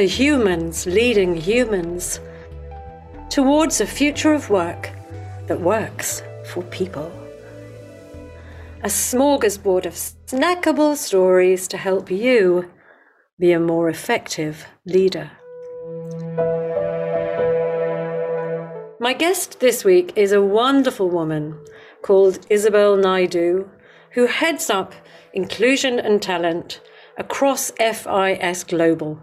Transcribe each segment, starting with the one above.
to humans leading humans towards a future of work that works for people. A smorgasbord of snackable stories to help you be a more effective leader. My guest this week is a wonderful woman called Isabel Naidu, who heads up inclusion and talent across FIS Global.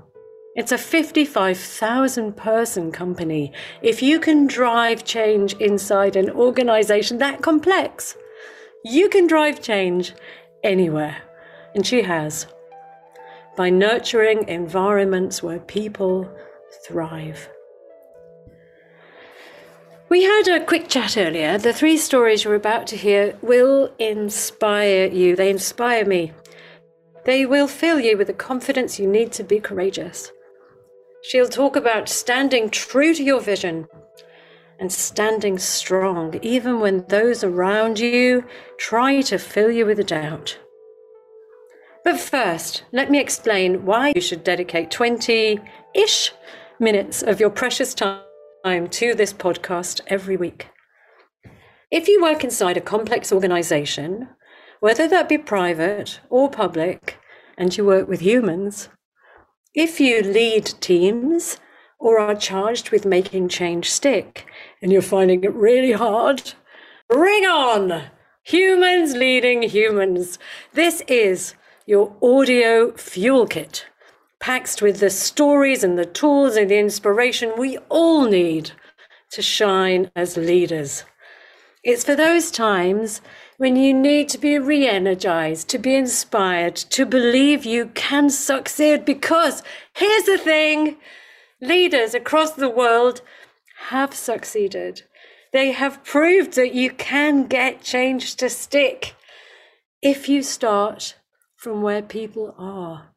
It's a 55,000 person company. If you can drive change inside an organization that complex, you can drive change anywhere. And she has. By nurturing environments where people thrive. We had a quick chat earlier. The three stories you're about to hear will inspire you. They inspire me. They will fill you with the confidence you need to be courageous. She'll talk about standing true to your vision and standing strong, even when those around you try to fill you with doubt. But first, let me explain why you should dedicate 20 ish minutes of your precious time time to this podcast every week. If you work inside a complex organization, whether that be private or public, and you work with humans, if you lead teams or are charged with making change stick and you're finding it really hard, bring on humans leading humans. This is your audio fuel kit packed with the stories and the tools and the inspiration we all need to shine as leaders. It's for those times when you need to be re energized, to be inspired, to believe you can succeed. Because here's the thing leaders across the world have succeeded. They have proved that you can get change to stick if you start from where people are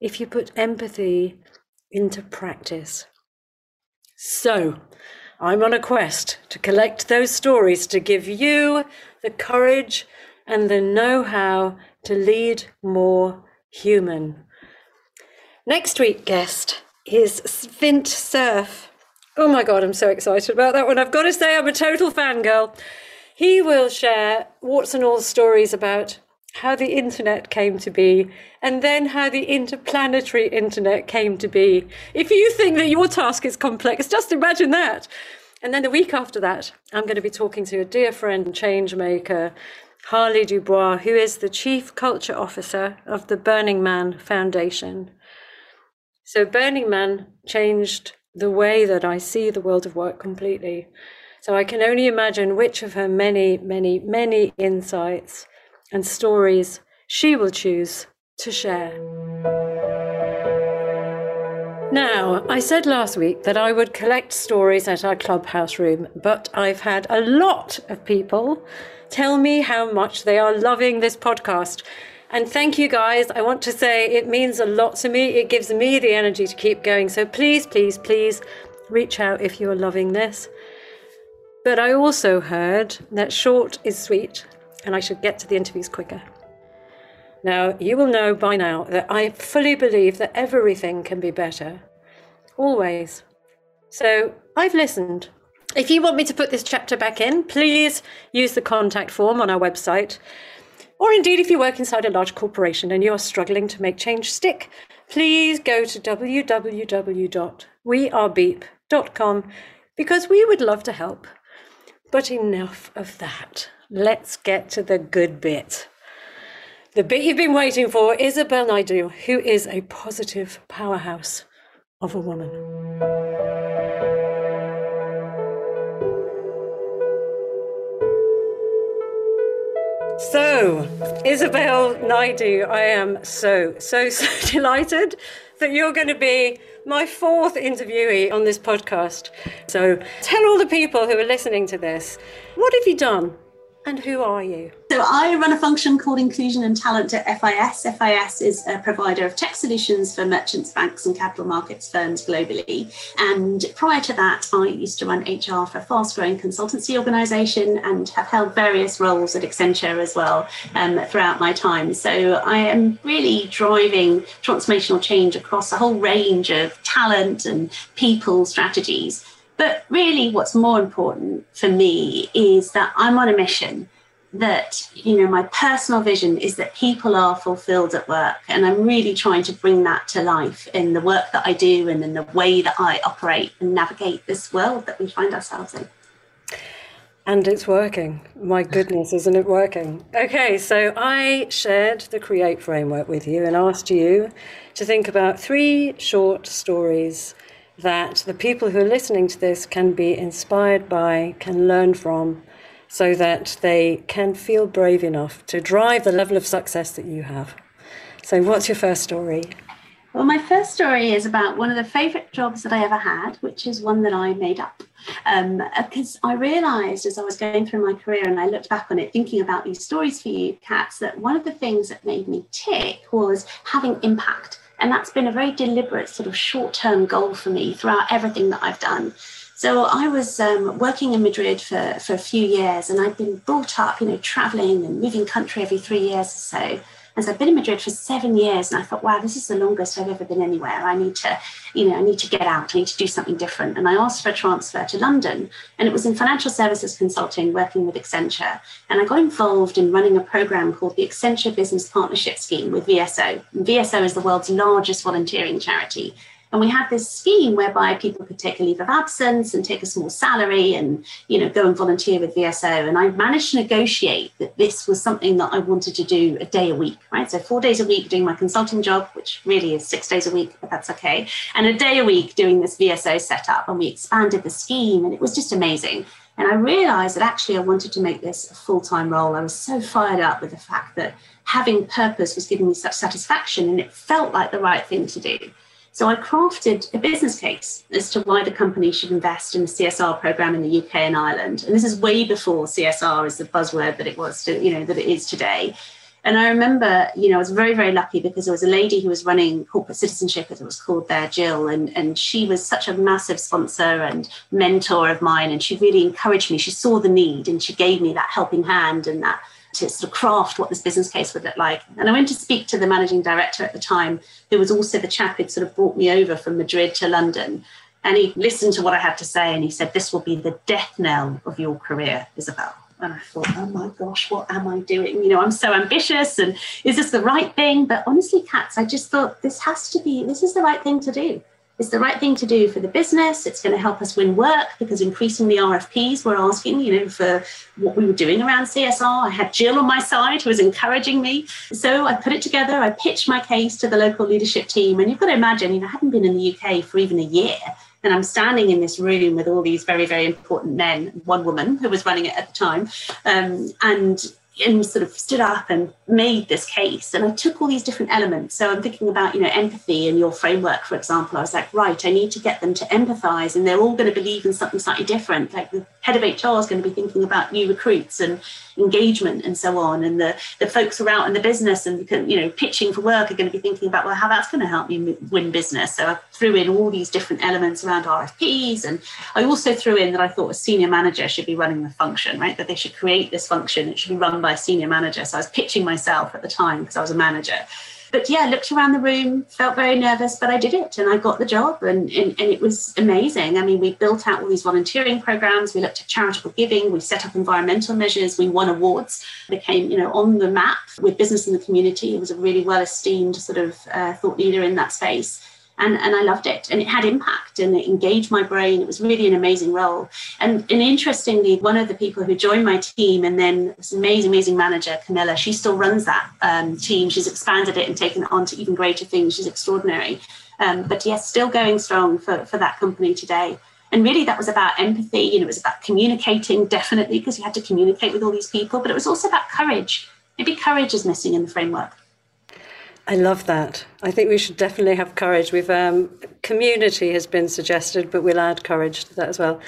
if you put empathy into practice. So, I'm on a quest to collect those stories to give you the courage and the know how to lead more human. Next week guest is Vint Cerf. Oh my God, I'm so excited about that one. I've got to say, I'm a total fangirl. He will share warts and all stories about how the internet came to be, and then how the interplanetary internet came to be. If you think that your task is complex, just imagine that. And then the week after that, I'm going to be talking to a dear friend and change maker, Harley Dubois, who is the Chief Culture Officer of the Burning Man Foundation. So, Burning Man changed the way that I see the world of work completely. So, I can only imagine which of her many, many, many insights and stories she will choose to share. Now, I said last week that I would collect stories at our clubhouse room, but I've had a lot of people tell me how much they are loving this podcast. And thank you guys. I want to say it means a lot to me. It gives me the energy to keep going. So please, please, please reach out if you are loving this. But I also heard that short is sweet and I should get to the interviews quicker. Now, you will know by now that I fully believe that everything can be better. Always. So I've listened. If you want me to put this chapter back in, please use the contact form on our website. Or indeed, if you work inside a large corporation and you are struggling to make change stick, please go to www.wearebeep.com because we would love to help. But enough of that let's get to the good bit. The bit you've been waiting for, Isabel Naidu, who is a positive powerhouse of a woman. So, Isabel Naidu, I am so, so, so delighted that you're going to be my fourth interviewee on this podcast. So, tell all the people who are listening to this what have you done And who are you? So, I run a function called Inclusion and Talent at FIS. FIS is a provider of tech solutions for merchants, banks, and capital markets firms globally. And prior to that, I used to run HR for a fast growing consultancy organization and have held various roles at Accenture as well um, throughout my time. So, I am really driving transformational change across a whole range of talent and people strategies. But really, what's more important for me is that I'm on a mission that, you know, my personal vision is that people are fulfilled at work. And I'm really trying to bring that to life in the work that I do and in the way that I operate and navigate this world that we find ourselves in. And it's working. My goodness, isn't it working? Okay, so I shared the Create framework with you and asked you to think about three short stories that the people who are listening to this can be inspired by, can learn from, so that they can feel brave enough to drive the level of success that you have. So, what's your first story? Well, my first story is about one of the favourite jobs that I ever had, which is one that I made up. Because um, I realised as I was going through my career and I looked back on it, thinking about these stories for you, Cats, that one of the things that made me tick was having impact and that's been a very deliberate sort of short term goal for me throughout everything that I've done. So I was um, working in Madrid for, for a few years and I'd been brought up, you know, traveling and moving country every three years or so. And so I've been in Madrid for seven years, and I thought, wow, this is the longest I've ever been anywhere. I need to, you know, I need to get out. I need to do something different. And I asked for a transfer to London, and it was in financial services consulting, working with Accenture. And I got involved in running a program called the Accenture Business Partnership Scheme with VSO. And VSO is the world's largest volunteering charity. And we had this scheme whereby people could take a leave of absence and take a small salary and, you know, go and volunteer with VSO. And I managed to negotiate that this was something that I wanted to do a day a week, right? So four days a week doing my consulting job, which really is six days a week, but that's okay. And a day a week doing this VSO setup. And we expanded the scheme and it was just amazing. And I realized that actually I wanted to make this a full time role. I was so fired up with the fact that having purpose was giving me such satisfaction and it felt like the right thing to do. So I crafted a business case as to why the company should invest in the CSR program in the UK and Ireland. And this is way before CSR is the buzzword that it was to, you know, that it is today. And I remember, you know, I was very, very lucky because there was a lady who was running corporate citizenship, as it was called there, Jill, and, and she was such a massive sponsor and mentor of mine. And she really encouraged me. She saw the need and she gave me that helping hand and that to sort of craft what this business case would look like. And I went to speak to the managing director at the time, who was also the chap who'd sort of brought me over from Madrid to London. And he listened to what I had to say and he said, This will be the death knell of your career, Isabel. And I thought, oh my gosh, what am I doing? You know, I'm so ambitious and is this the right thing? But honestly, Cats, I just thought this has to be, this is the right thing to do. It's the right thing to do for the business. It's going to help us win work because increasingly RFPs were asking, you know, for what we were doing around CSR. I had Jill on my side who was encouraging me. So I put it together. I pitched my case to the local leadership team. And you've got to imagine, you know, I hadn't been in the UK for even a year. And I'm standing in this room with all these very, very important men, one woman who was running it at the time. Um, and and sort of stood up and made this case. And I took all these different elements. So I'm thinking about, you know, empathy and your framework, for example. I was like, right, I need to get them to empathize, and they're all going to believe in something slightly different. Like the head of HR is going to be thinking about new recruits and engagement and so on. And the, the folks who are out in the business and, you know, pitching for work are going to be thinking about, well, how that's going to help me win business. So I threw in all these different elements around RFPs. And I also threw in that I thought a senior manager should be running the function, right? That they should create this function. It should be run by a senior manager. So I was pitching myself at the time because I was a manager but yeah, looked around the room, felt very nervous, but I did it and I got the job and, and, and it was amazing. I mean, we built out all these volunteering programs, we looked at charitable giving, we set up environmental measures, we won awards, became, you know, on the map with business in the community. It was a really well esteemed sort of uh, thought leader in that space and, and I loved it. And it had impact and it engaged my brain. It was really an amazing role. And, and interestingly, one of the people who joined my team and then this amazing, amazing manager, Camilla, she still runs that um, team. She's expanded it and taken it on to even greater things. She's extraordinary. Um, but yes, still going strong for, for that company today. And really, that was about empathy. You know, it was about communicating, definitely, because you had to communicate with all these people. But it was also about courage. Maybe courage is missing in the framework. I love that. I think we should definitely have courage. We've um, community has been suggested, but we'll add courage to that as well.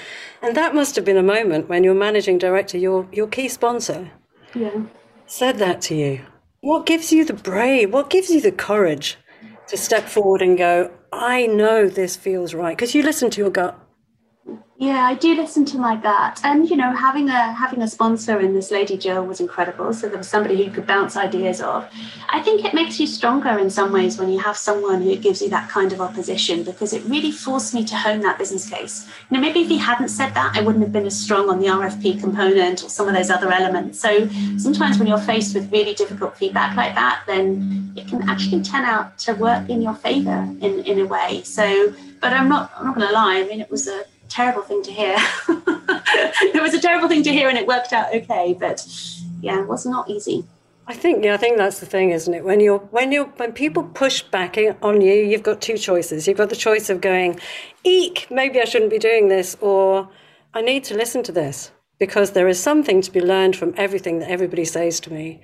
And that must have been a moment when your managing director, your your key sponsor, yeah. said that to you. What gives you the brave? What gives you the courage to step forward and go, I know this feels right? Because you listen to your gut. Yeah, I do listen to my gut, and you know, having a having a sponsor in this lady Jill was incredible. So there was somebody who could bounce ideas off. I think it makes you stronger in some ways when you have someone who gives you that kind of opposition because it really forced me to hone that business case. You know, maybe if he hadn't said that, I wouldn't have been as strong on the RFP component or some of those other elements. So sometimes when you're faced with really difficult feedback like that, then it can actually turn out to work in your favor in in a way. So, but I'm not I'm not going to lie. I mean, it was a terrible thing to hear. it was a terrible thing to hear, and it worked out okay. But yeah, it was not easy. I think yeah, I think that's the thing, isn't it? When you're when you when people push back on you, you've got two choices. You've got the choice of going, "Eek, maybe I shouldn't be doing this," or "I need to listen to this because there is something to be learned from everything that everybody says to me."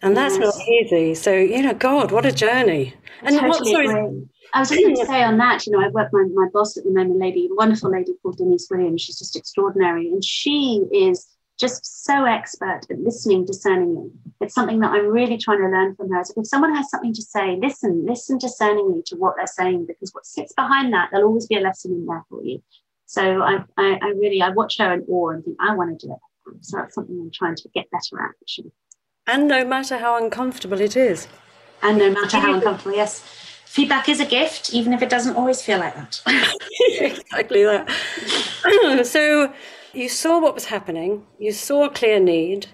And that's yes. not easy. So, you know, God, what a journey. And totally what sorry, I was just going to say on that, you know, I work my, my boss at the moment, a lady, wonderful lady called Denise Williams. She's just extraordinary. And she is just so expert at listening discerningly. It's something that I'm really trying to learn from her. So if someone has something to say, listen, listen discerningly to what they're saying, because what sits behind that, there'll always be a lesson in there for you. So I, I, I really, I watch her in awe and think, I want to do it. So that's something I'm trying to get better at, actually. And no matter how uncomfortable it is. And no matter how uncomfortable, yes feedback is a gift, even if it doesn't always feel like that. exactly that. so you saw what was happening, you saw a clear need,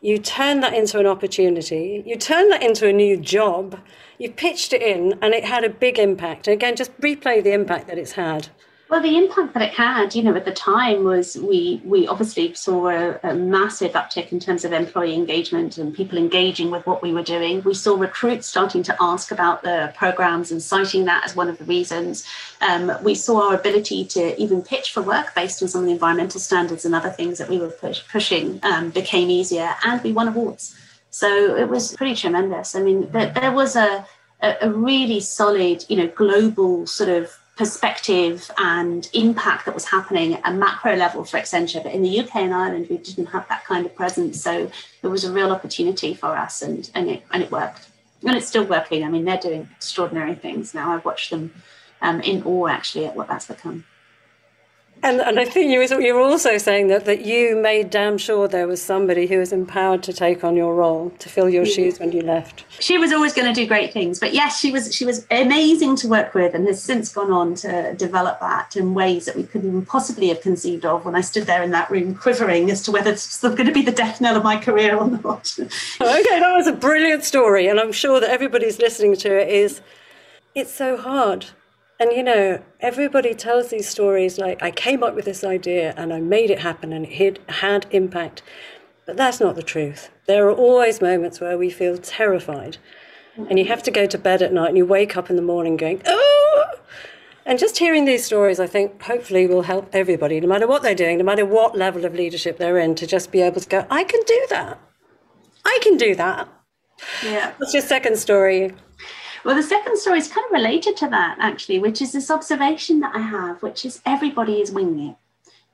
you turned that into an opportunity, you turned that into a new job, you pitched it in, and it had a big impact. And again, just replay the impact that it's had. Well, the impact that it had, you know, at the time was we we obviously saw a, a, massive uptick in terms of employee engagement and people engaging with what we were doing. We saw recruits starting to ask about the programs and citing that as one of the reasons. Um, we saw our ability to even pitch for work based on some of the environmental standards and other things that we were push, pushing um, became easier, and we won awards. So it was pretty tremendous. I mean, there, there was a, a, a really solid, you know, global sort of perspective and impact that was happening at a macro level for Accenture. But in the UK and Ireland, we didn't have that kind of presence. So it was a real opportunity for us and, and, it, and it worked. And it's still working. I mean, they're doing extraordinary things now. I've watched them um, in awe actually at what that's become. And, and I think you, you were also saying that, that you made damn sure there was somebody who was empowered to take on your role, to fill your shoes when you left. She was always going to do great things, but yes, she was she was amazing to work with, and has since gone on to develop that in ways that we couldn't even possibly have conceived of. When I stood there in that room, quivering as to whether it's going to be the death knell of my career or not. okay, that was a brilliant story, and I'm sure that everybody's listening to it is. It's so hard and you know, everybody tells these stories like, I came up with this idea and I made it happen and it had impact. But that's not the truth. There are always moments where we feel terrified. And you have to go to bed at night and you wake up in the morning going, oh! And just hearing these stories, I think, hopefully will help everybody, no matter what they're doing, no matter what level of leadership they're in, to just be able to go, I can do that. I can do that. Yeah. What's your second story? Well, the second story is kind of related to that, actually, which is this observation that I have, which is everybody is winging it.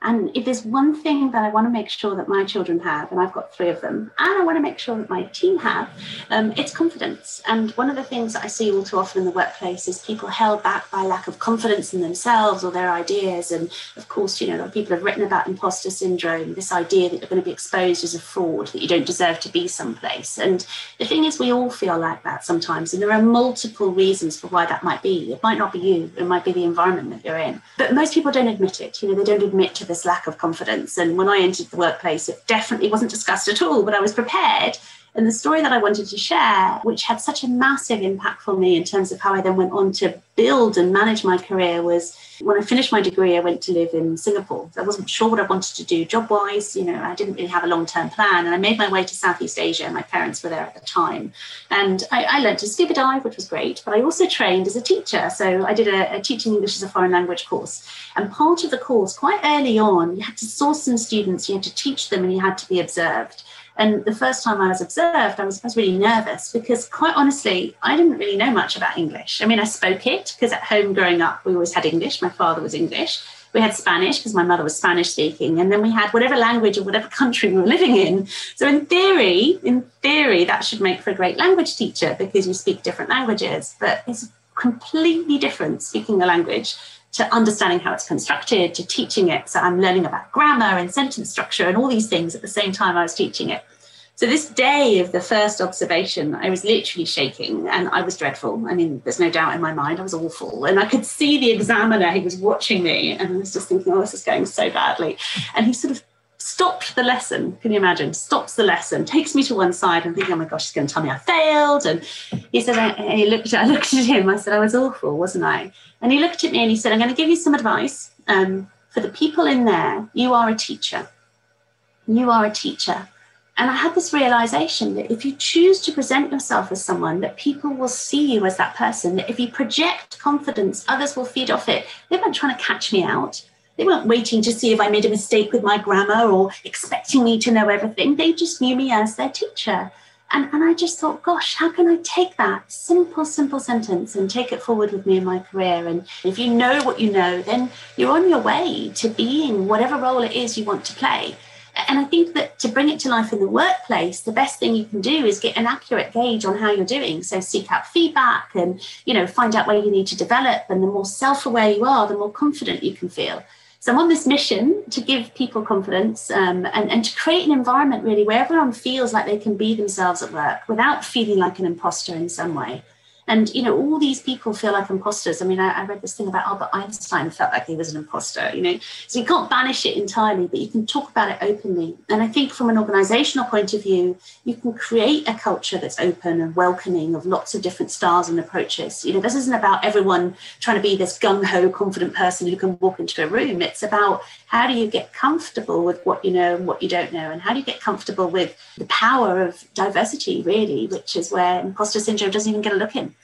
And if there's one thing that I want to make sure that my children have, and I've got three of them, and I want to make sure that my team have, um, it's confidence. And one of the things that I see all too often in the workplace is people held back by lack of confidence in themselves or their ideas. And of course, you know, people have written about imposter syndrome, this idea that you're going to be exposed as a fraud, that you don't deserve to be someplace. And the thing is, we all feel like that sometimes. And there are multiple reasons for why that might be. It might not be you, it might be the environment that you're in. But most people don't admit it. You know, they don't admit to the this lack of confidence. And when I entered the workplace, it definitely wasn't discussed at all, but I was prepared. And the story that I wanted to share, which had such a massive impact for me in terms of how I then went on to build and manage my career, was when I finished my degree, I went to live in Singapore. I wasn't sure what I wanted to do job wise. You know, I didn't really have a long term plan. And I made my way to Southeast Asia. My parents were there at the time. And I, I learned to scuba dive, which was great. But I also trained as a teacher. So I did a, a teaching English as a foreign language course. And part of the course, quite early on, you had to source some students, you had to teach them, and you had to be observed. And the first time I was observed, I was, I was really nervous because, quite honestly, I didn't really know much about English. I mean, I spoke it because at home growing up, we always had English. My father was English. We had Spanish because my mother was Spanish speaking. And then we had whatever language or whatever country we were living in. So, in theory, in theory, that should make for a great language teacher because you speak different languages. But it's completely different speaking a language to understanding how it's constructed, to teaching it. So I'm learning about grammar and sentence structure and all these things at the same time I was teaching it. So this day of the first observation, I was literally shaking and I was dreadful. I mean, there's no doubt in my mind, I was awful. And I could see the examiner, he was watching me and I was just thinking, oh, this is going so badly. And he sort of stopped the lesson. Can you imagine? Stops the lesson, takes me to one side and thinking, oh my gosh, he's going to tell me I failed. And he said, he looked, I looked at him. I said, I was awful, wasn't I? And he looked at me and he said, I'm going to give you some advice. Um, for the people in there, you are a teacher. You are a teacher. And I had this realization that if you choose to present yourself as someone, that people will see you as that person, that if you project confidence, others will feed off it. They weren't trying to catch me out. They weren't waiting to see if I made a mistake with my grammar or expecting me to know everything. They just knew me as their teacher. And, and I just thought, gosh, how can I take that simple, simple sentence and take it forward with me in my career? And if you know what you know, then you're on your way to being whatever role it is you want to play. And I think that to bring it to life in the workplace, the best thing you can do is get an accurate gauge on how you're doing. So seek out feedback and, you know, find out where you need to develop. And the more self-aware you are, the more confident you can feel. So I'm on this mission to give people confidence um, and, and to create an environment really where everyone feels like they can be themselves at work without feeling like an imposter in some way. And you know, all these people feel like imposters. I mean, I, I, read this thing about Albert Einstein felt like he was an imposter. You know, so you can't banish it entirely, but you can talk about it openly. And I think from an organizational point of view, you can create a culture that's open and welcoming of lots of different styles and approaches. You know, this isn't about everyone trying to be this gung ho, confident person who can walk into a room. It's about how do you get comfortable with what you know and what you don't know, and how do you get comfortable with the power of diversity, really, which is where imposter syndrome doesn't even get a look in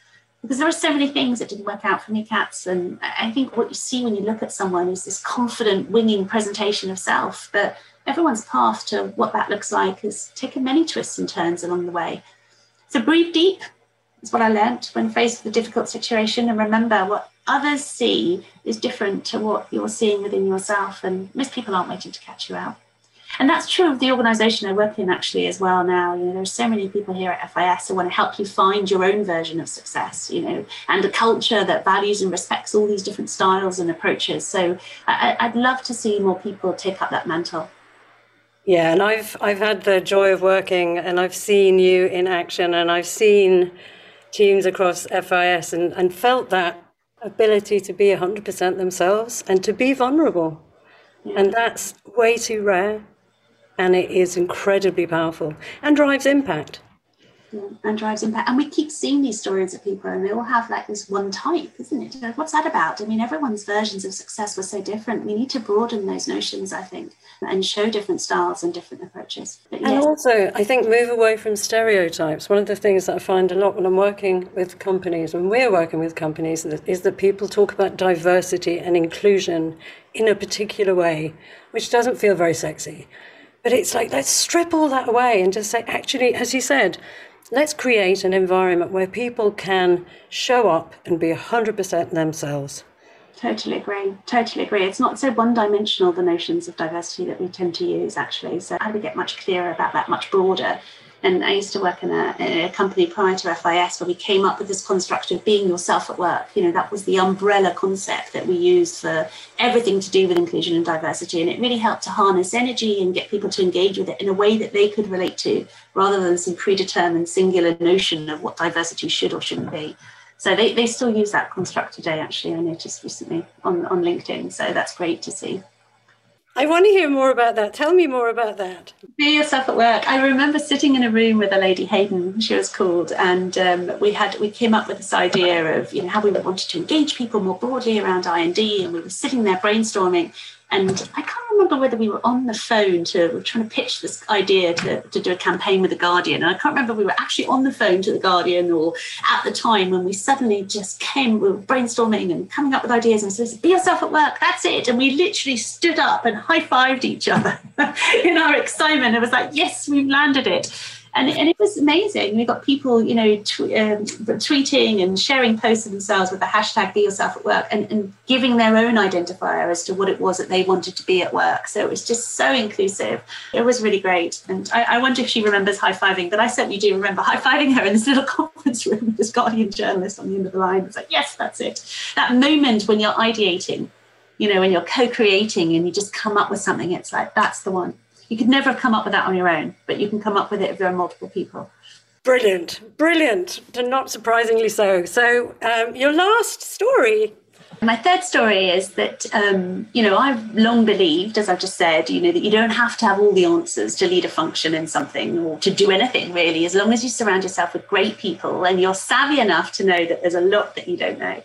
because there are so many things that didn't work out for me, Cats. And I think what you see when you look at someone is this confident, winging presentation of self. But everyone's path to what that looks like has taken many twists and turns along the way. So breathe deep is what I learned when faced with a difficult situation. And remember, what others see is different to what you're seeing within yourself. And most people aren't waiting to catch you out and that's true of the organization I work in actually as well now. You know, there's so many people here at FIS who want to help you find your own version of success, you know, and a culture that values and respects all these different styles and approaches. So I, I'd love to see more people take up that mantle. Yeah, and I've I've had the joy of working and I've seen you in action and I've seen teams across FIS and, and felt that ability to be 100% themselves and to be vulnerable. Yeah. And that's way too rare and it is incredibly powerful and drives impact. Yeah, and drives impact. And we keep seeing these stories of people, and they all have like this one type, isn't it? What's that about? I mean, everyone's versions of success were so different. We need to broaden those notions, I think, and show different styles and different approaches. But, and also, I think move away from stereotypes. One of the things that I find a lot when I'm working with companies, when we're working with companies, is that people talk about diversity and inclusion in a particular way, which doesn't feel very sexy. But it's like, let's strip all that away and just say, actually, as you said, let's create an environment where people can show up and be 100% themselves. Totally agree. Totally agree. It's not so one dimensional, the notions of diversity that we tend to use, actually. So, how do we get much clearer about that, much broader? And I used to work in a, a, company prior to FIS where we came up with this construct of being yourself at work. You know, that was the umbrella concept that we used for everything to do with inclusion and diversity. And it really helped to harness energy and get people to engage with it in a way that they could relate to rather than some predetermined singular notion of what diversity should or shouldn't be. So they, they still use that construct today, actually, I noticed recently on, on LinkedIn. So that's great to see. I want to hear more about that. Tell me more about that. Be yourself at work. I remember sitting in a room with a lady, Hayden, she was called, and um, we had we came up with this idea of you know how we wanted to engage people more broadly around I and D, and we were sitting there brainstorming. And I can't remember whether we were on the phone to we were trying to pitch this idea to, to do a campaign with the Guardian. And I can't remember we were actually on the phone to the Guardian or at the time when we suddenly just came, we were brainstorming and coming up with ideas and said, be yourself at work, that's it. And we literally stood up and high-fived each other in our excitement. It was like, yes, we've landed it and, and it was amazing. We got people, you know, tw- um, tweeting and sharing posts of themselves with the hashtag Be Yourself at Work and, and giving their own identifier as to what it was that they wanted to be at work. So it was just so inclusive. It was really great. And I, I wonder if she remembers high fiving, but I certainly do remember high fiving her in this little conference room with this Guardian journalist on the end of the line. It's like, yes, that's it. That moment when you're ideating, you know, when you're co creating and you just come up with something, it's like, that's the one you could never have come up with that on your own, but you can come up with it if there are multiple people. Brilliant, brilliant, and not surprisingly so. So, um, your last story my third story is that, um, you know, I've long believed, as I've just said, you know, that you don't have to have all the answers to lead a function in something or to do anything really, as long as you surround yourself with great people and you're savvy enough to know that there's a lot that you don't know.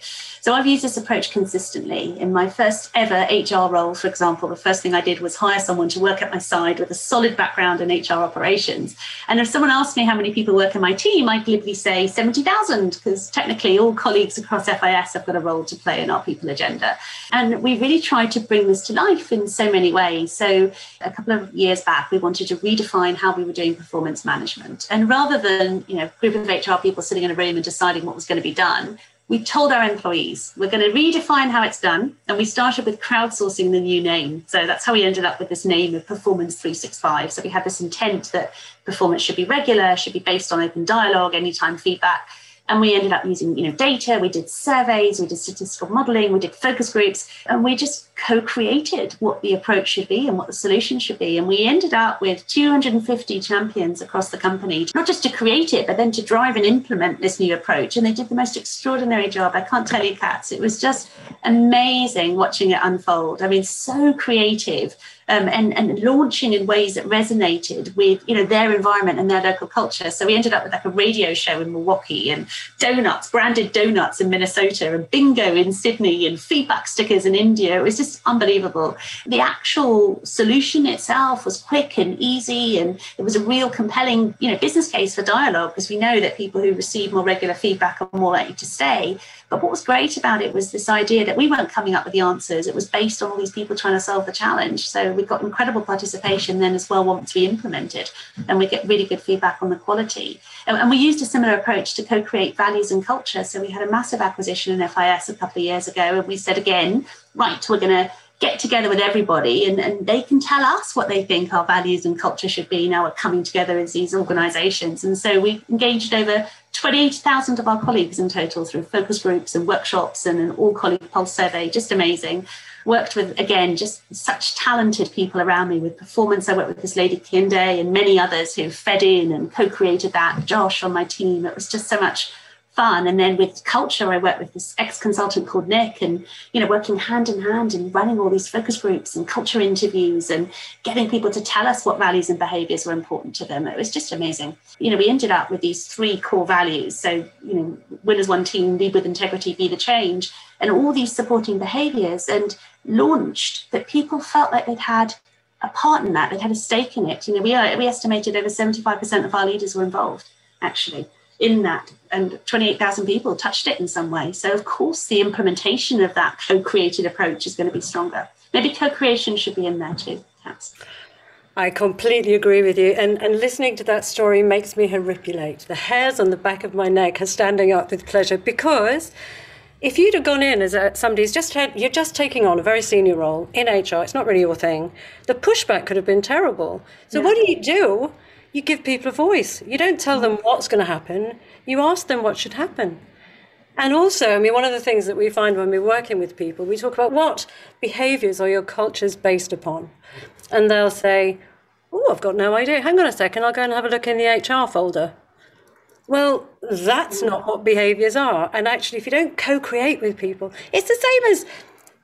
So I've used this approach consistently. In my first ever HR role, for example, the first thing I did was hire someone to work at my side with a solid background in HR operations. And if someone asked me how many people work in my team, I'd glibly say 70,000, because technically all colleagues across FIS have got a role to play in our people agenda. And we really tried to bring this to life in so many ways. So a couple of years back, we wanted to redefine how we were doing performance management. And rather than, you know, group of HR people sitting in a room and deciding what was going to be done, we told our employees we're going to redefine how it's done and we started with crowdsourcing the new name. So that's how we ended up with this name of performance 365 so we had this intent that performance should be regular should be based on open dialogue anytime feedback and we ended up using, you know, data. We did surveys, we did statistical modeling, we did focus groups, and we just co-created what the approach should be and what the solution should be. And we ended up with 250 champions across the company, not just to create it, but then to drive and implement this new approach. And they did the most extraordinary job. I can't tell you, Cats. It was just amazing watching it unfold. I mean, so creative um, and, and launching in ways that resonated with you know their environment and their local culture. So we ended up with like a radio show in Milwaukee and donuts, branded donuts in Minnesota, and bingo in Sydney, and feedback stickers in India. It was just unbelievable. The actual solution itself was quick and easy, and it was a real compelling you know business case for dialogue because we know that people who receive more regular feedback are more likely to stay. But what was great about it was this idea that we weren't coming up with the answers. It was based on all these people trying to solve the challenge. So we got incredible participation then as well once we implemented, and we get really good feedback on the quality. And, and we used a similar approach to co-create values and culture. So we had a massive acquisition in FIS a couple of years ago, and we said again, right, we're going to get together with everybody and, and they can tell us what they think our values and culture should be now we're coming together as these organizations and so we engaged over 28,000 of our colleagues in total through focus groups and workshops and an all colleague pulse survey just amazing. Worked with again just such talented people around me with performance. I worked with this lady kinde and many others who fed in and co-created that. Josh on my team. It was just so much fun. And then with culture, I worked with this ex-consultant called Nick and, you know, working hand in hand and running all these focus groups and culture interviews and getting people to tell us what values and behaviors were important to them. It was just amazing. You know, we ended up with these three core values. So, you know, win as one team, lead with integrity, be the change, and all these supporting behaviors and launched that people felt like they'd had a part in that, they'd had a stake in it. You know, we, uh, we estimated over 75% of our leaders were involved, actually in that and 28,000 people touched it in some way. So, of course, the implementation of that co created approach is going to be stronger. Maybe co creation should be in there too, perhaps. I completely agree with you. And, and listening to that story makes me horripilate. The hairs on the back of my neck are standing up with pleasure because if you'd have gone in as a, somebody who's just had, you're just taking on a very senior role in HR, it's not really your thing, the pushback could have been terrible. So, yeah. what do you do? You give people a voice. You don't tell them what's going to happen, you ask them what should happen. And also, I mean, one of the things that we find when we're working with people, we talk about what behaviors are your cultures based upon. And they'll say, Oh, I've got no idea. Hang on a second, I'll go and have a look in the HR folder. Well, that's not what behaviors are. And actually, if you don't co create with people, it's the same as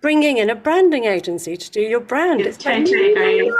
bringing in a branding agency to do your brand. It's totally agree.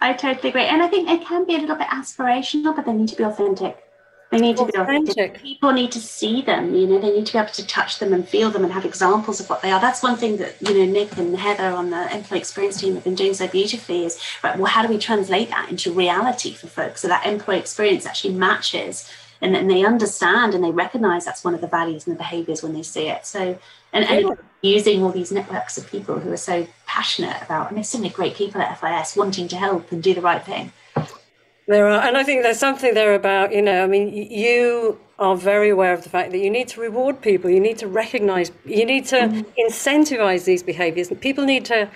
I totally agree. And I think it can be a little bit aspirational, but they need to be authentic. They need to be authentic. People need to see them. You know, they need to be able to touch them and feel them and have examples of what they are. That's one thing that you know Nick and Heather on the employee experience team have been doing so beautifully. Is right. Well, how do we translate that into reality for folks so that employee experience actually matches and then they understand and they recognize that's one of the values and the behaviors when they see it. So, and, and using all these networks of people who are so passionate about, and there's so many great people at FIS wanting to help and do the right thing. There are, and I think there's something there about, you know, I mean, you are very aware of the fact that you need to reward people, you need to recognize, you need to mm-hmm. incentivize these behaviors. People need to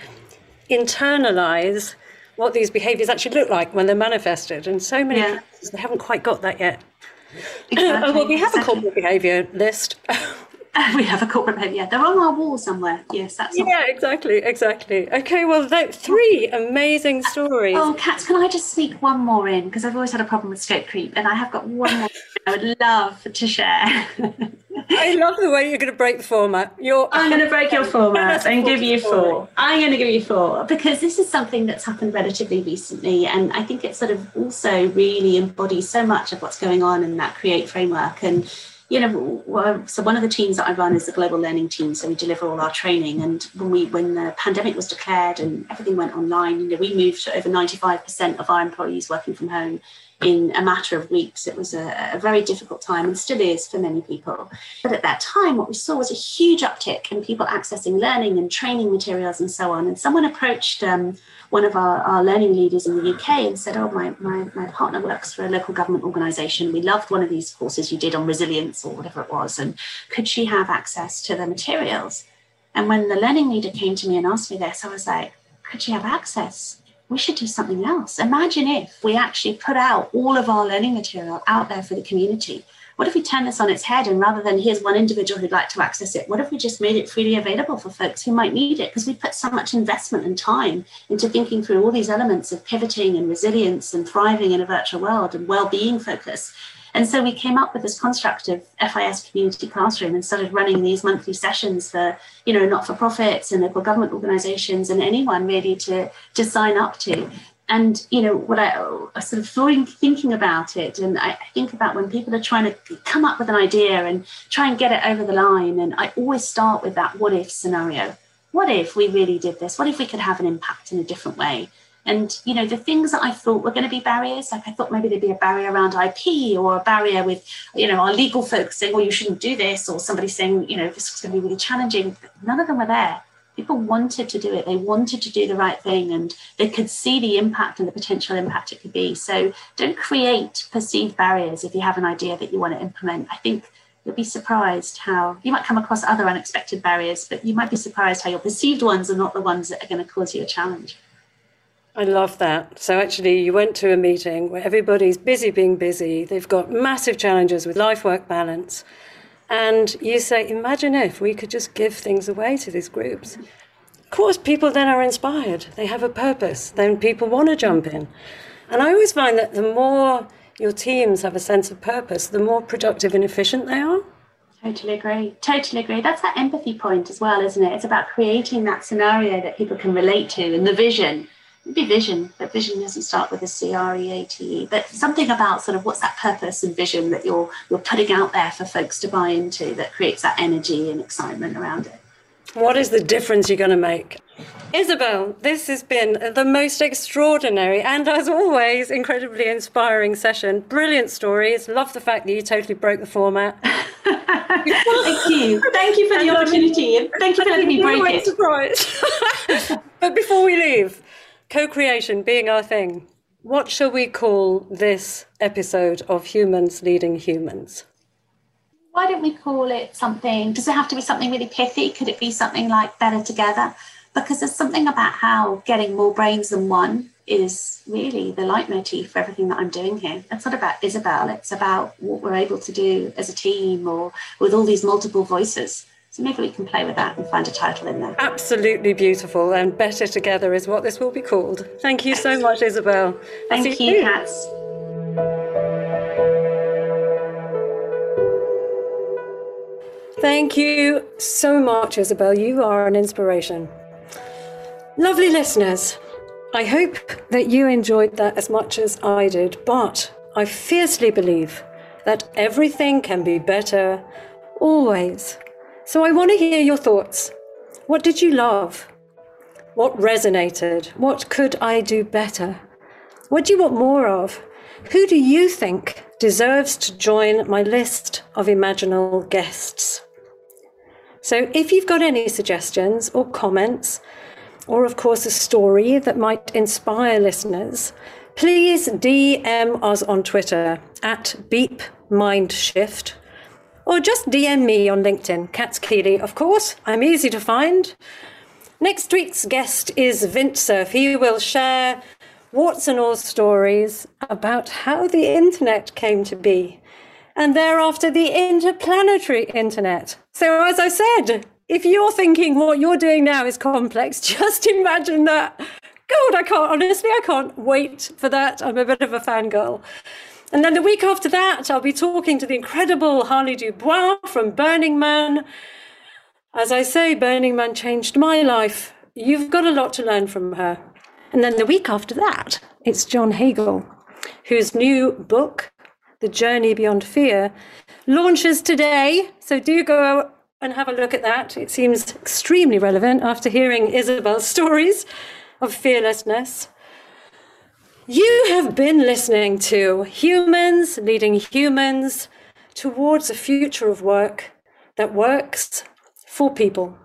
internalize what these behaviors actually look like when they're manifested. And so many yeah. they haven't quite got that yet. Exactly. oh, well, we have exactly. a corporate behaviour list. we have a corporate behaviour. They're on our wall somewhere. Yes, that's. Yeah, all. exactly, exactly. Okay, well, that, three amazing stories. Oh, Cats, can I just sneak one more in because I've always had a problem with scope creep, and I have got one more I would love to share. I love the way you're going to break the format. You're I'm going to break your format and give you four. I'm going to give you four because this is something that's happened relatively recently, and I think it sort of also really embodies so much of what's going on in that create framework. And you know, so one of the teams that I run is the global learning team. So we deliver all our training. And when we when the pandemic was declared and everything went online, you know, we moved to over 95% of our employees working from home in a matter of weeks. It was a, a, very difficult time and still is for many people. But at that time, what we saw was a huge uptick in people accessing learning and training materials and so on. And someone approached um, one of our, our learning leaders in the UK and said, Oh, my, my, my partner works for a local government organisation. We loved one of these courses you did on resilience or whatever it was. And could she have access to the materials? And when the learning leader came to me and asked me this, I was like, Could she have access? we should do something else. Imagine if we actually put out all of our learning material out there for the community. What if we turn this on its head and rather than here's one individual who'd like to access it, what if we just made it freely available for folks who might need it? Because we put so much investment and time into thinking through all these elements of pivoting and resilience and thriving in a virtual world and well-being focus. And so we came up with this construct of FIS Community Classroom and started running these monthly sessions for, you know, not-for-profits and local government organizations and anyone really to, to sign up to. And, you know, what I, I sort of thinking about it, and I think about when people are trying to come up with an idea and try and get it over the line. And I always start with that what if scenario. What if we really did this? What if we could have an impact in a different way? And you know, the things that I thought were going to be barriers, like I thought maybe there'd be a barrier around IP or a barrier with, you know, our legal folks saying, well, you shouldn't do this, or somebody saying, you know, this is going to be really challenging. None of them were there. People wanted to do it. They wanted to do the right thing and they could see the impact and the potential impact it could be. So don't create perceived barriers if you have an idea that you want to implement. I think you'll be surprised how you might come across other unexpected barriers, but you might be surprised how your perceived ones are not the ones that are going to cause you a challenge. I love that. So actually, you went to a meeting where everybody's busy being busy. They've got massive challenges with life work balance. And you say, imagine if we could just give things away to these groups. Of course, people then are inspired. They have a purpose. Then people want to jump in. And I always find that the more your teams have a sense of purpose, the more productive and efficient they are. Totally agree. Totally agree. That's that empathy point as well, isn't it? It's about creating that scenario that people can relate to and the vision be vision, but vision doesn't start with a C R E A T E. But something about sort of what's that purpose and vision that you're you're putting out there for folks to buy into that creates that energy and excitement around it. What is the difference you're going to make? Isabel, this has been the most extraordinary and, as always, incredibly inspiring session. Brilliant stories. Love the fact that you totally broke the format. Thank you. Thank you for the opportunity. Thank you for letting me break it. Surprised. but before we leave, co creation being our thing, what shall we call this episode of Humans Leading Humans? Why don't we call it something? Does it have to be something really pithy? Could it be something like Better Together? Because there's something about how getting more brains than one is really the leitmotif for everything that I'm doing here. It's not about Isabel, it's about what we're able to do as a team or with all these multiple voices. So maybe we can play with that and find a title in there. Absolutely beautiful, and Better Together is what this will be called. Thank you so much, Isabel. Thank you, you, Cats. Thank you so much, Isabel. You are an inspiration. Lovely listeners, I hope that you enjoyed that as much as I did, but I fiercely believe that everything can be better, always. So I want to hear your thoughts. What did you love? What resonated? What could I do better? What do you want more of? Who do you think deserves to join my list of imaginal guests? So if you've got any suggestions or comments, or of course a story that might inspire listeners, please DM us on Twitter at beepmindshift or just DM me on LinkedIn, Cats Keeley, of course. I'm easy to find. Next week's guest is Vint Cerf. He will share warts and all stories about how the internet came to be and thereafter the interplanetary internet. So, as I said, if you're thinking what you're doing now is complex, just imagine that. God, I can't, honestly, I can't wait for that. I'm a bit of a fangirl. And then the week after that, I'll be talking to the incredible Harley Dubois from Burning Man. As I say, Burning Man changed my life. You've got a lot to learn from her. And then the week after that, it's John Hagel, whose new book, The Journey Beyond Fear, launches today. So do go and have a look at that. It seems extremely relevant after hearing Isabel's stories of fearlessness. You have been listening to Humans Leading Humans Towards a Future of Work that Works for People.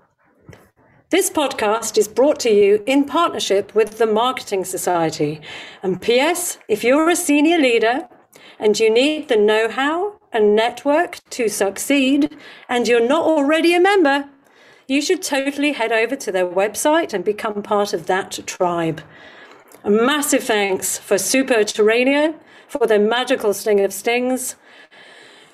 This podcast is brought to you in partnership with the Marketing Society. And P.S., if you're a senior leader and you need the know how and network to succeed, and you're not already a member, you should totally head over to their website and become part of that tribe. A massive thanks for Super Terranea for their magical sting of stings.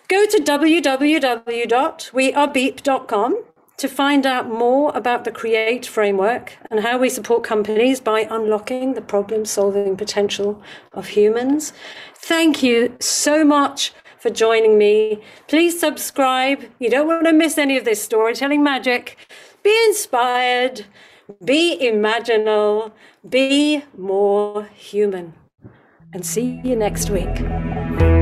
Go to www.wearebeep.com to find out more about the CREATE framework and how we support companies by unlocking the problem solving potential of humans. Thank you so much for joining me. Please subscribe. You don't want to miss any of this storytelling magic. Be inspired, be imaginal, be more human. And see you next week.